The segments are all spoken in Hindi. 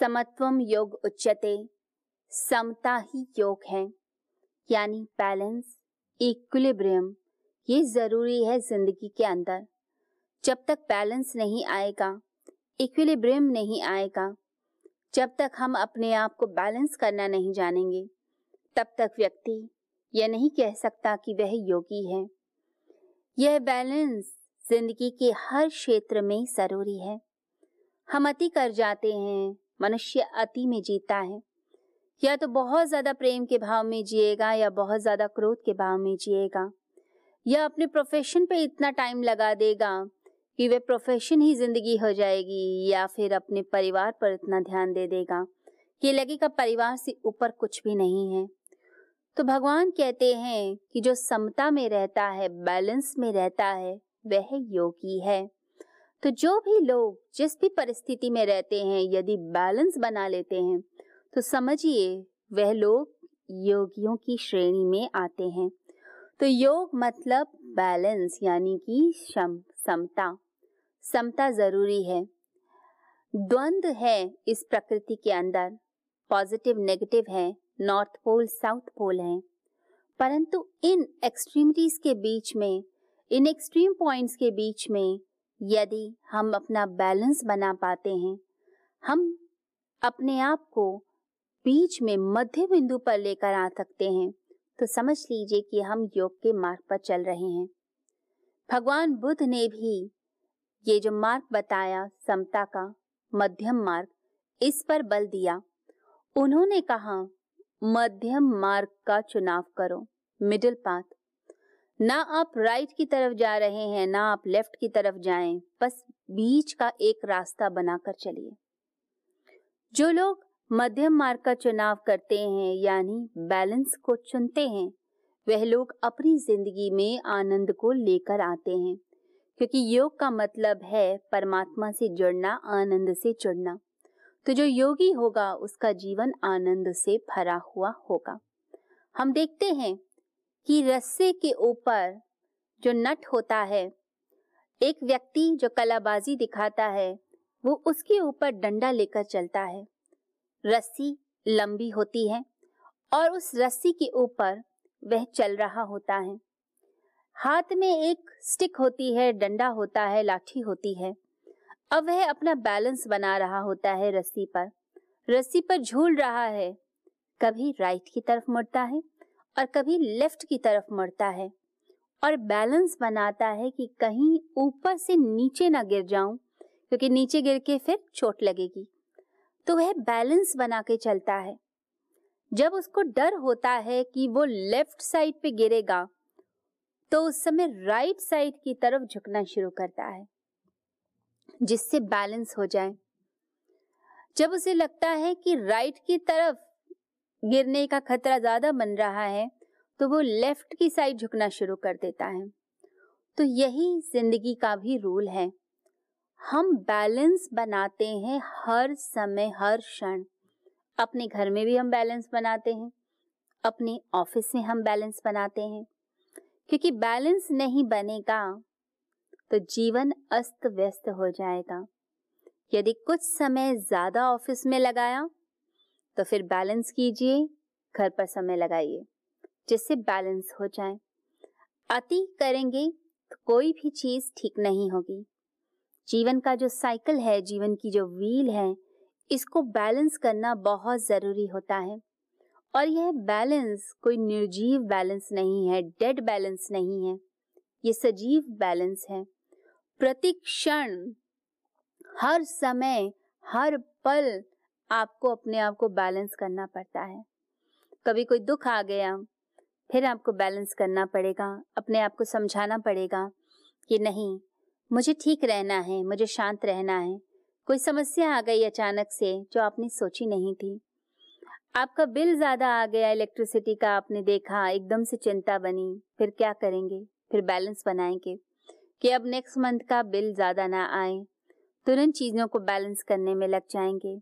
समत्वम योग उच्चते समता ही योग है। यानी बैलेंस इक्विलिब्रियम ये ज़रूरी है ज़िंदगी के अंदर। जब तक बैलेंस नहीं आएगा इक्विलिब्रियम नहीं आएगा, जब तक हम अपने आप को बैलेंस करना नहीं जानेंगे, तब तक व्यक्ति यह नहीं कह सकता कि वह योगी है। यह बैलेंस ज़िंदगी के हर क्षेत्र में ज़रूरी है। हम अति कर जाते हैं मनुष्य अति में जीता है। या तो बहुत ज़्यादा प्रेम के भाव में जिएगा या बहुत ज़्यादा क्रोध के भाव में जिएगा। या अपने प्रोफेशन पे इतना टाइम लगा देगा कि वह प्रोफेशन ही ज़िंदगी हो जाएगी या फिर अपने परिवार पर इतना ध्यान दे देगा कि लगेगा परिवार से ऊपर कुछ भी नहीं है। तो भगवान कहते हैं कि जो समता में रहता है बैलेंस में रहता है, वह योगी है। तो जो भी लोग जिस भी परिस्थिति में रहते हैं, यदि बैलेंस बना लेते हैं तो समझिए, वह लोग योगियों की श्रेणी में आते हैं। तो योग मतलब बैलेंस यानी कि समता। समता ज़रूरी है। द्वंद है इस प्रकृति के अंदर। पॉजिटिव नेगेटिव है नॉर्थ पोल साउथ पोल है। परंतु इन एक्सट्रीमिटीज के बीच में, इन एक्सट्रीम पॉइंट्स के बीच में यदि हम अपना बैलेंस बना पाते हैं, हम अपने आप को बीच में मध्य बिंदु पर लेकर आ सकते हैं तो समझ लीजिए कि हम योग के मार्ग पर चल रहे हैं। भगवान बुद्ध ने भी ये जो मार्ग बताया, समता का मध्यम मार्ग, इस पर बल दिया। उन्होंने कहा, मध्यम मार्ग का चुनाव करो, मिडिल पाथ। ना आप राइट की तरफ़ जा रहे हैं, ना आप लेफ़्ट की तरफ़ जाएँ, बस बीच का एक रास्ता बनाकर चलिए। जो लोग मध्यम मार्ग का चुनाव करते हैं, यानी बैलेंस को चुनते हैं, वह लोग अपनी ज़िंदगी में आनंद को लेकर आते हैं, क्योंकि योग का मतलब है परमात्मा से जुड़ना, आनंद से जुड़ना। तो जो योगी होगा, उसका जीवन आनंद से भरा हुआ होगा। हम देखते हैं कि रस्से के ऊपर जो नट होता है, एक व्यक्ति जो कलाबाजी दिखाता है, वो उसके ऊपर डंडा लेकर चलता है। रस्सी लंबी होती है और उस रस्सी के ऊपर वह चल रहा होता है। हाथ में एक स्टिक होती है, डंडा होता है, लाठी होती है। अब वह अपना बैलेंस बना रहा होता है रस्सी पर। रस्सी पर झूल रहा है, कभी राइट की तरफ़ मुड़ता है और कभी लेफ़्ट की तरफ़ मुड़ता है और बैलेंस बनाता है कि कहीं ऊपर से नीचे ना गिर जाऊँ, क्योंकि नीचे गिर के फिर चोट लगेगी। तो वह बैलेंस बना के चलता है। जब उसको डर होता है कि वो लेफ़्ट साइड पे गिरेगा तो उस समय राइट साइड की तरफ़ झुकना शुरू करता है, जिससे बैलेंस हो जाए। जब उसे लगता है कि राइट की तरफ़ गिरने का खतरा ज़्यादा बन रहा है तो वो लेफ़्ट की साइड झुकना शुरू कर देता है। तो यही ज़िंदगी का भी रूल है। हम बैलेंस बनाते हैं हर समय, हर क्षण। अपने घर में भी हम बैलेंस बनाते हैं, अपने ऑफ़िस में हम बैलेंस बनाते हैं। क्योंकि बैलेंस नहीं बनेगा तो जीवन अस्त व्यस्त हो जाएगा। यदि कुछ समय ज़्यादा ऑफ़िस में लगाया तो फिर बैलेंस कीजिए, घर पर समय लगाइए, जिससे बैलेंस हो जाए। अति करेंगे तो कोई भी चीज़ ठीक नहीं होगी। जीवन का जो साइकिल है, जीवन की जो व्हील है, इसको बैलेंस करना बहुत ज़रूरी होता है। और यह बैलेंस कोई निर्जीव बैलेंस नहीं है, डेड बैलेंस नहीं है, ये सजीव बैलेंस है। प्रतिक्षण हर समय, हर पल आपको अपने आप को बैलेंस करना पड़ता है। कभी कोई दुख आ गया, फिर आपको बैलेंस करना पड़ेगा, अपने आप को समझाना पड़ेगा कि नहीं, मुझे ठीक रहना है, मुझे शांत रहना है। कोई समस्या आ गई अचानक से जो आपने सोची नहीं थी। आपका बिल ज़्यादा आ गया इलेक्ट्रिसिटी का आपने देखा, एकदम से चिंता बनी, फिर क्या करेंगे? फिर बैलेंस बनाएँगे कि अब नेक्स्ट मंथ का बिल ज़्यादा ना आए। तुरंत चीज़ों को बैलेंस करने में लग जाएँगे।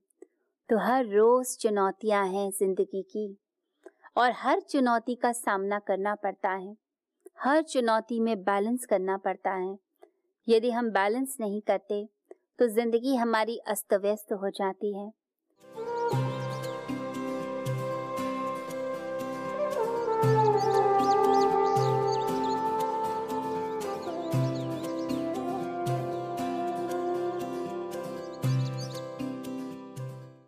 तो हर रोज चुनौतियाँ हैं ज़िंदगी की और हर चुनौती का सामना करना पड़ता है। हर चुनौती में बैलेंस करना पड़ता है। यदि हम बैलेंस नहीं करते तो ज़िंदगी हमारी अस्त व्यस्त हो जाती है।